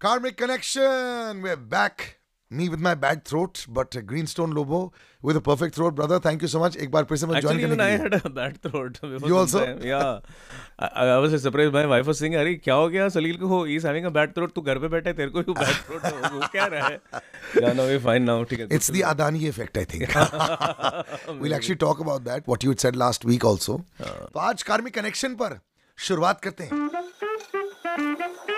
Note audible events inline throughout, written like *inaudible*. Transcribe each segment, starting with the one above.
Karmic Connection. We're back. Me with my bad throat, but Greenstone Lobo with a perfect throat, brother. Thank you so much. एक बार फिर से मैं join Actually, करने I के लिए. had a bad throat. You also? time. Yeah. I, I was surprised. My wife was saying, अरे क्या हो गया सलील को he is having a bad throat. तू घर पे बैठा है तेरे को भी bad throat है. वो क्या रहा है? Yeah, no, we're fine now. ठीक है. It's the Adani effect, I think. we'll actually talk about that, what you had said last week also. तो आज कार्मिक कनेक्शन पर शुरुआत करते हैं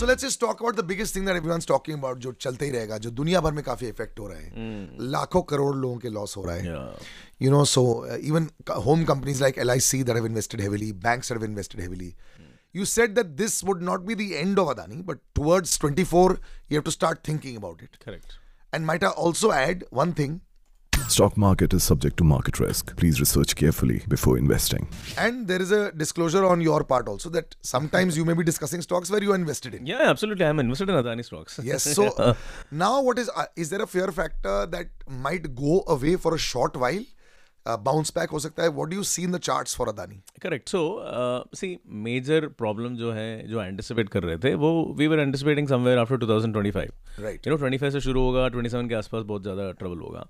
So let's just talk about the biggest thing that everyone's talking about जो चलते ही रहेगा जो दुनिया भर में काफ़ी इफ़ेक्ट हो रहा है लाखों करोड़ लोगों के लॉस हो रहा है uh, even co- home companies like lic that have invested heavily banks that have invested heavily you said that this would not be the end of adani but towards 24 you have to start thinking about it Correct. and might i also add one thing Stock market is subject to market risk. Please research carefully before investing. and there is a disclosure on your part also that sometimes you may be discussing stocks where you are invested in Yeah, absolutely. I'm invested in Adani stocks. yes so now what is uh, is there a fear factor that might go away for a short while uh, bounce back हो सकता है what do you see in the charts for adani correct so see major problem जो है जो anticipate कर रहे थे वो we were anticipating somewhere after 2025 Right. You know 25 से शुरू होगा 27 के आसपास बहुत ज़्यादा ट्रबल होगा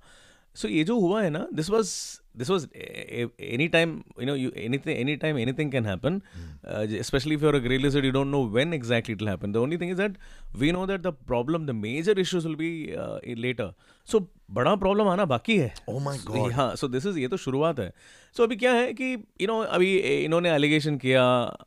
सो ये जो हुआ है ना this was this was any time you know you anything any time anything can happen specially if you are a greylist you don't know when exactly it happen the only thing is that we know that the problem the major issues will be later so बड़ा problem आना बाकी है। Oh my God. हाँ so this is ये तो शुरुआत है। सो अभी क्या है कि यू नो अभी इन्होंने एलिगेशन किया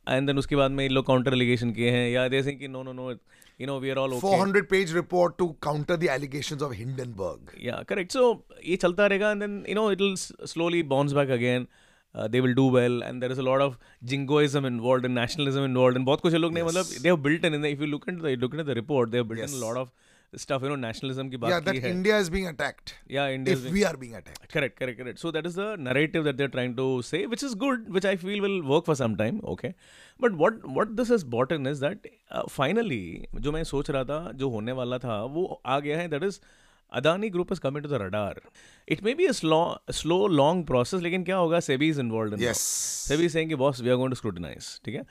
एंड देन उसके बाद में इन लोग काउंटर एलिगेशन किए हैं या जैसे कि no no no you know, we are all okay. 400 page report to counter the allegations of Hindenburg. Yeah, correct. So, ye chalta rahega and then, you know, it'll slowly bounce back again. Uh, they will do well and there is a lot of jingoism involved and nationalism involved and bahut kuch log ne they have built in, if you look into the look into the report they have built yes. in a lot of of stuff you know nationalism की Yeah, that है India is being attacked. या India If we are being attacked. Correct, correct, correct. So that is the narrative that they're trying to say, which is good, which I feel will work for some time. Okay, but what what this has brought in is that uh, finally जो मैं सोच रहा था जो होने वाला था वो आ गया है that is Adani Group is coming to the radar. It may be a slow, slow, long process, लेकिन क्या होगा SEBI is involved in Yes. now. SEBI is saying कि boss we are going to scrutinize, ठीक है?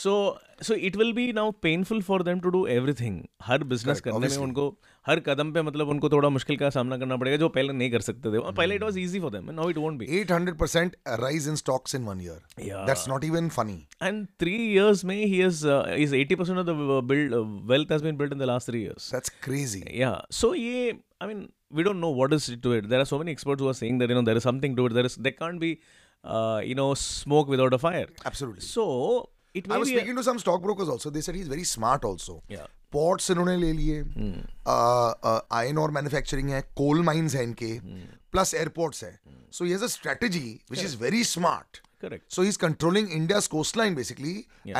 So so it will be now painful for them to do everything. Her business Correct, करने में obviously. उनको हर कदम पे मतलब उनको थोड़ा मुश्किल का सामना करना पड़ेगा जो पहले नहीं कर सकते थे पहले it was easy for them and now it won't be 800% rise in stocks in one year. Yeah. That's not even funny. and three years में he is uh, is 80% of the uh, build uh, wealth has been built in the last three years That's crazy. yeah so ये I mean we don't know what is to it there are so many experts who are saying that you know there is something to it there is there can't be uh, you know smoke without a fire Absolutely. so it may I was be a- speaking to some stockbrokers also. They said he's very smart also. Yeah. Ports इन्होंने ले लिए ion और manufacturing है coal mines है इनके plus airports है so he has a strategy which is very smart correct So he's controlling India's coastline basically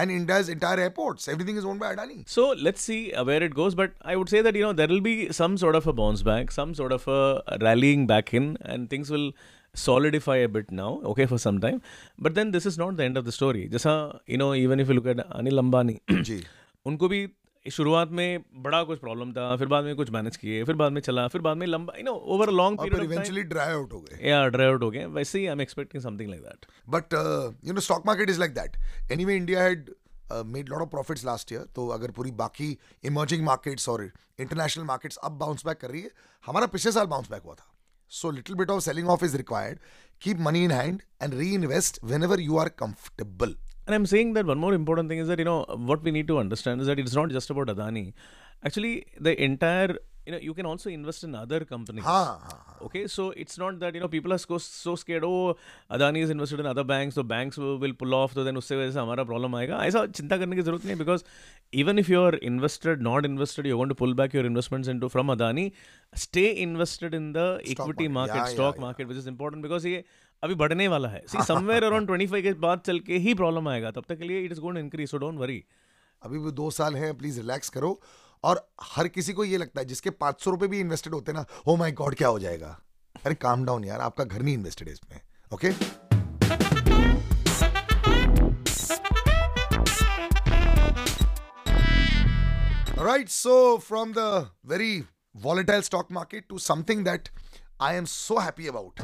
and India's entire airports. Everything is owned by Adani. So let's see uh, where it goes. But I would say that you know there will be some sort of a bounce back, some sort of a rallying back in, and things will solidify a bit now, okay, for some time. But then this is not the end of the story. Just, you know, even if you look at Anil Ambani, *clears throat* उनको भी शुरुआत में बड़ा कुछ problem था फिर बाद में कुछ मैनेज किए फिर बाद में चला फिर बाद में लंबा you know over a long period eventually dry out हो गए। या ड्राई आउट हो गए। वैसे ही I am expecting something like that but you know stock market is like that anyway India had made lot of profits last year तो अगर पूरी बाकी इमर्जिंग मार्केट्स और इंटरनेशनल मार्केट्स अब बाउंस बैक कर रही है हमारा पिछले साल बाउंस बैक हुआ था। So little bit of selling off is required. Keep money in hand and reinvest whenever you are comfortable. And I'm saying that one more important thing is that, you know, what we need to understand is that it's not just about Adani. Actually, the entire, you know, you can also invest in other companies. हाँ हाँ हाँ. Okay, so it's not that, you know, people are so, so scared, oh, Adani is invested in other banks, so banks will, will pull off, तो then उससे वजह से हमारा problem आएगा ऐसा चिंता करने की ज़रूरत नहीं because even if you're invested, not invested, you're going to pull back your investments into from Adani, stay invested in the stock equity market. market, Yeah, stock yeah, market, yeah. which is important because ये अभी बढ़ने वाला है see somewhere around 25 के बाद चल के ही problem आएगा तब तक के लिए it is going to increase so don't worry अभी भी दो साल हैं प्लीज़ रिलैक्स करो और हर किसी को ये लगता है, जिसके पाँच सौ रुपए भी इन्वेस्टेड होते ना हो माई गॉड क्या हो जाएगा? अरे काम डाउन यार, आपका घर नहीं इन्वेस्टेड है इसमें okay right so from the very volatile stock market to something that I am so happy about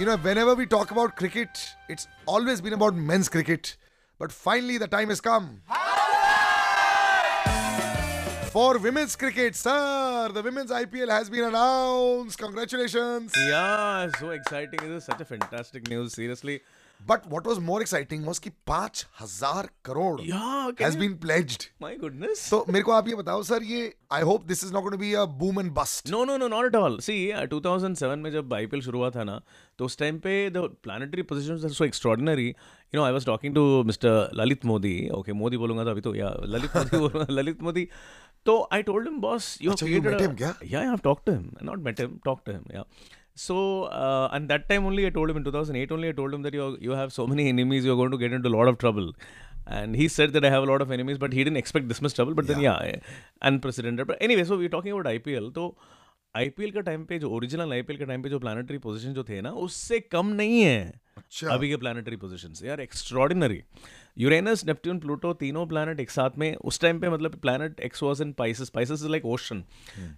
you know whenever we talk about cricket it's always been about men's cricket but finally the time is come for women's cricket sir the women's IPL has been announce congratulations yeah so exciting is such a fantastic news seriously but what was more exciting was कि 5000 crore yeah has been pledged my goodness so मेरे को आप ये बताओ sir ये I hope this is not gonna be a boom and bust no no no not at all see 2007 में जब IPL शुरू हुआ था ना तो उस टाइम पे the planetary positions are so extraordinary you know I was talking to mister Lalit Modi okay Modi बोलूँगा तो अभी तो या ललित मोदी ललित मोदी तो I told him boss you have created yeah I have talked to him not met him talked to him yeah so and that time only I told him in 2008 only I told him that you you have so many enemies you are going to get into lot of trouble and he said that i have a lot of enemies but he didn't expect this much trouble but yeah. then yeah. unprecedented. But anyway so we're talking about ipl तो IPL का time पे जो original IPL का time पे जो planetary position जो थे ना उससे कम नहीं है अभी के प्लानिटरी पोजीशन से यार एक्स्ट्रॉर्डिनरी यूरेनस नेपट्ट्यून प्लूटो तीनों प्लैनेट एक साथ में उस टाइम पे मतलब planet X was in Pisces Pisces is like ocean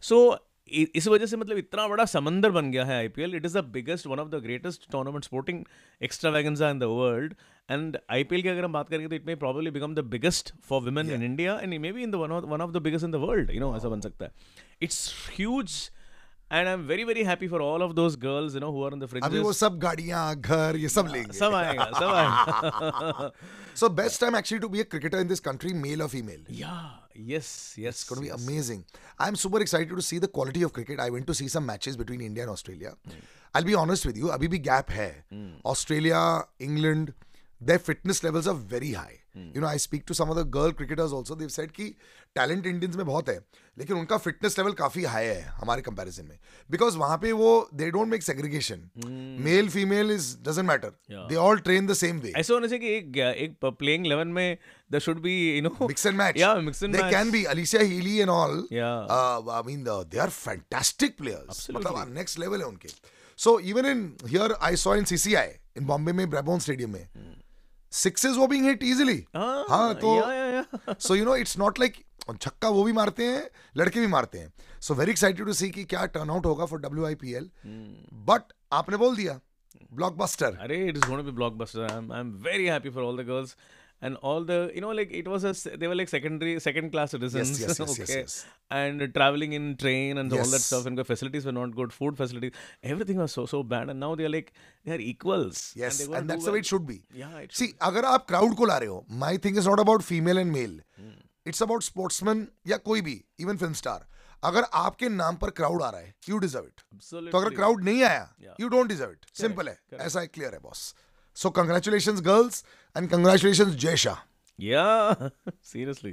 so इस वजह से मतलब इतना बड़ा समंदर बन गया है IPL it is the biggest one of the greatest tournament sporting extravaganza in the world and IPL की अगर हम बात करेंगे तो it may probably become the biggest for women in India and may be in the one of the biggest in the world you know ऐसा बन सकता है. It's huge And I am very very happy for all of those girls you know who are in the अभी fringes वो सब गाड़ियां घर ये सब लेंगे सब आएगा सब आएगा So best time actually to be a cricketer in this country, male or female. Yeah. Yes. Yes. It's going to be amazing. I'm super excited to see the quality of cricket. I went to see some matches between India and Australia. I'll be honest with you, अभी भी gap है. Australia, England, their fitness levels are very high. You know, I speak to some of the girl cricketers also. They've said कि talent Indians में बहुत है लेकिन उनका fitness level काफ़ी हाई है हमारे कंपैरिजन में। बिकॉज़ वहाँ पे वो they don't make segregation male female is doesn't matter they all train the same way ऐसे होना चाहिए कि एक एक प्लेइंग 11 में the should be you know mix and match या mix and match they can be Alicia Healy and all I mean they are fantastic players मतलब next level है उनके। So even in here I saw in CCI in Bombay में Brabourne stadium में sixes वो being hit easily हाँ तो so you know it's not like छक्का वो भी मारते हैं लड़के भी मारते हैं so very excited to see कि क्या टर्न आउट होगा for W I P L but आपने बोल दिया blockbuster it is going to be blockbuster. I'm I'm very happy for all the girls and all the you know like it was a they were like secondary second class citizens. yes, yes, yes, okay. yes. yes. And traveling in train and yes. all that stuff and the facilities were not good, food facilities, everything was so so bad. And now they are like they are equals. Yes, and do that's the way it should be. Yeah, it should See, अगर आप crowd को ला रहे हो my thing is not about female and male it's about sportsman या कोई भी even film star अगर आपके नाम पर क्राउड आ रहा है यू डिजर्व इट तो अगर क्राउड नहीं आया you don't deserve it simple है. ऐसा क्लियर है boss so congratulation girls and congratulation Jay Shah Yeah, *laughs* seriously.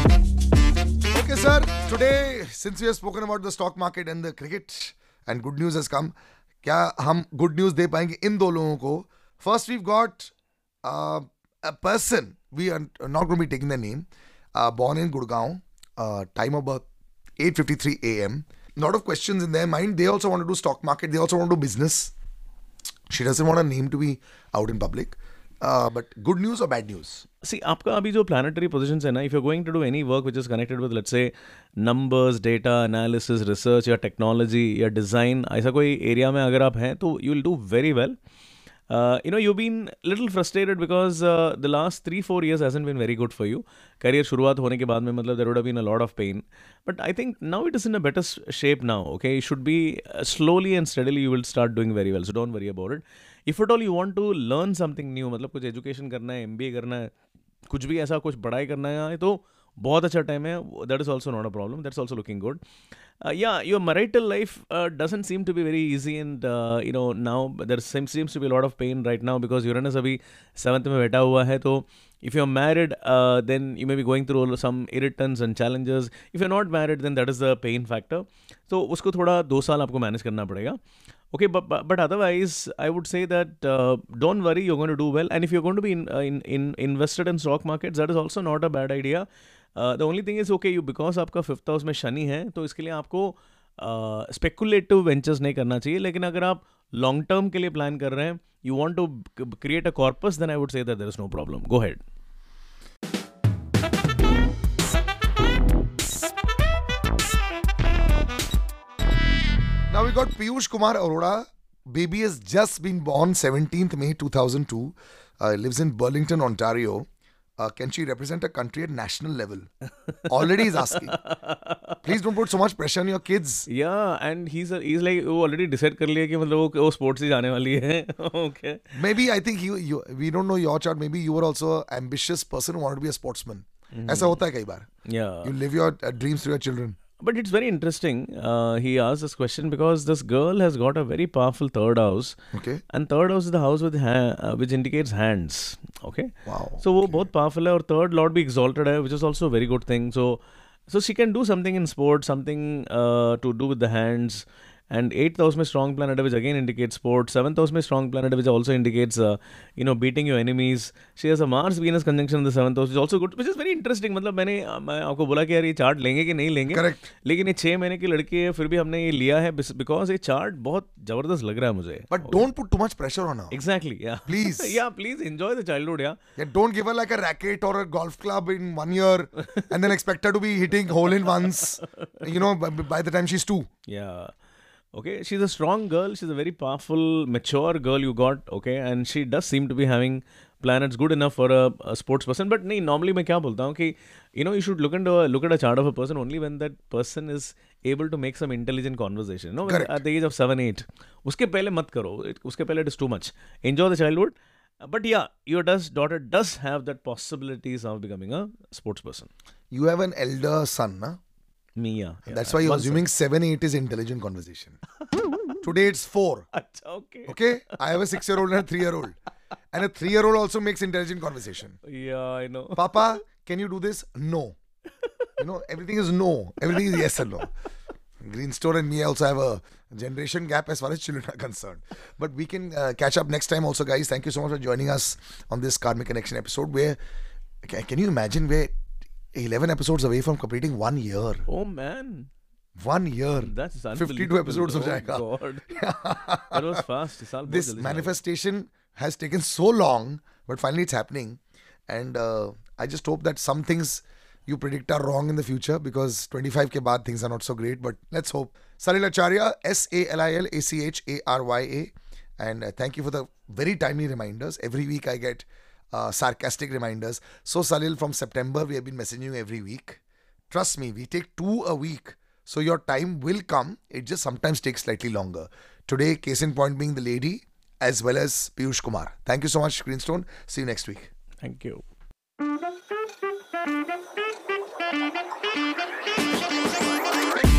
Okay, sir. Today, since we have spoken about the stock market and the cricket, and good news has come, क्या हम good news दे पाएँगे इन दो लोगों को? First, we've got uh, a person. We are not going to be taking the name. Uh, born in Gurgaon. Uh, time of birth 8:53 a.m. Lot of questions in their mind. They also want to do stock market. They also want to do business. She doesn't want her name to be out in public. But good news or bad news? सी आपका अभी जो planetary position है ना if you going to do any work which is connected with let's say numbers data analysis research या technology या design ऐसा कोई area में अगर आप हैं तो you will do very well you know you been little frustrated because the last three four years hasn't been very good for you career शुरुआत होने के बाद में मतलब there would been a lot of pain but I think now it is in a better shape now okay you should be slowly and steadily you will start doing very well so don't worry about it if at all you want to learn something new मतलब कुछ education करना है MBA करना है, कुछ भी ऐसा, कुछ पढ़ाई करना है तो बहुत अच्छा टाइम है that is also not a problem that's also looking good या your marital life doesn't seem to be very easy and you know now there seems to be seems of pain right now because now अभी seventh में बैठा हुआ है तो if you're married uh, then you may be going through some irritants and challenges if you're not married then that is the pain factor तो उसको थोड़ा दो साल आपको मैनेज करना पड़ेगा okay but, but but otherwise i would say that uh, don't worry you're going to do well and if you're going to be in, uh, in in invested in stock markets that is also not a bad idea uh, the only thing is okay you because आपका fifth house में शनि है तो इसके लिए आपको speculative ventures नहीं करना चाहिए लेकिन अगर आप लॉन्ग टर्म के लिए प्लान कर रहे हैं you want to create a corpus then I would say that is no problem go ahead Now we got Piyush Kumar Arora. Baby has just been born 17th May 2002. Uh, lives in Burlington, Ontario. Uh, can she represent a country at national level? Already is asking. Please don't put so much pressure on your kids. Yeah, and he's he he's like वो already decide कर लिया कि मतलब वो वो sports ही जाने वाली है okay. Maybe I think you, you we don't know your chart. Maybe you were also an ambitious person who wanted to be a sportsman. ऐसा होता है कई बार. Yeah. You live your uh, dreams through your children. But it's very interesting. Uh, he asked this question because this girl has got a very powerful third house. Okay. And third house is the house with ha- uh, which indicates hands. Okay. Wow. So okay. both powerful or third lord be exalted which is also a very good thing. So so she can do something in sports, something uh, to do with the hands. And eighth house में strong planet which again indicates sports. Seventh house में strong planet which also indicates uh, you know beating your enemies. She has a Mars Venus conjunction in the seventh house which also good, which is very interesting. मतलब मैंने मैं आपको बोला कि यार ये chart लेंगे कि नहीं लेंगे Correct. लेकिन ये छह महीने की लड़की है फिर भी हमने ये लिया है बिकॉज़ ये चार्ट बहुत ज़बरदस्त लग रहा है मुझे But don't put too much pressure on her. Exactly या Please. या प्लीज़ एंजॉय द चाइल्डहुड या Yeah, don't give her like a racket or a golf club in one year and then expect her to be hitting hole in ones, you know, by, by the time she's two. Yeah. Okay, she's a strong girl. She's a very powerful, mature girl you got. Okay, and she does seem to be having planets good enough for a, a sports person. But नहीं normally मैं क्या बोलता हूँ कि you know you should look into a, look at a chart of a person only when that person is able to make some intelligent conversation. No, when- Correct. at the age of seven eight. उसके पहले मत करो. It- उसके पहले it is too much. Enjoy the childhood. Uh, But yeah, your does, daughter does have that possibilities of becoming a sports person. You have an elder son, na? me, yeah. yeah. That's why you're One assuming seven, eight is intelligent conversation. *laughs* Today it's four. Okay. Okay. I have a six year old and a three year old. And a three year old also makes intelligent conversation. Yeah, I know. Papa, can you do this? No. You know, everything is no. Everything is yes and no. Green Store and me also have a generation gap as far as children are concerned. But we can uh, catch up next time also, guys. Thank you so much for joining us on this Karmic Connection episode. Where can, can you imagine where 11 episodes away from completing one year. Oh, man. One year. That's 52 episodes oh, of Jayega. God. *laughs* that was fast. This manifestation has taken so long, but finally it's happening. And uh, I just hope that some things you predict are wrong in the future because 25 ke baad things are not so great. But let's hope. Salil Acharya, S A L I L A C H A R Y A. And uh, thank you for the very timely reminders. Every week I get uh, sarcastic reminders. So, Salil, from September, we have been messaging you every week. Trust me, we take two a week. So, your time will come. It just sometimes takes slightly longer. Today, case in point being the lady as well as Piyush Kumar. Thank you so much, Greenstone. See you next week. Thank you. Thank you.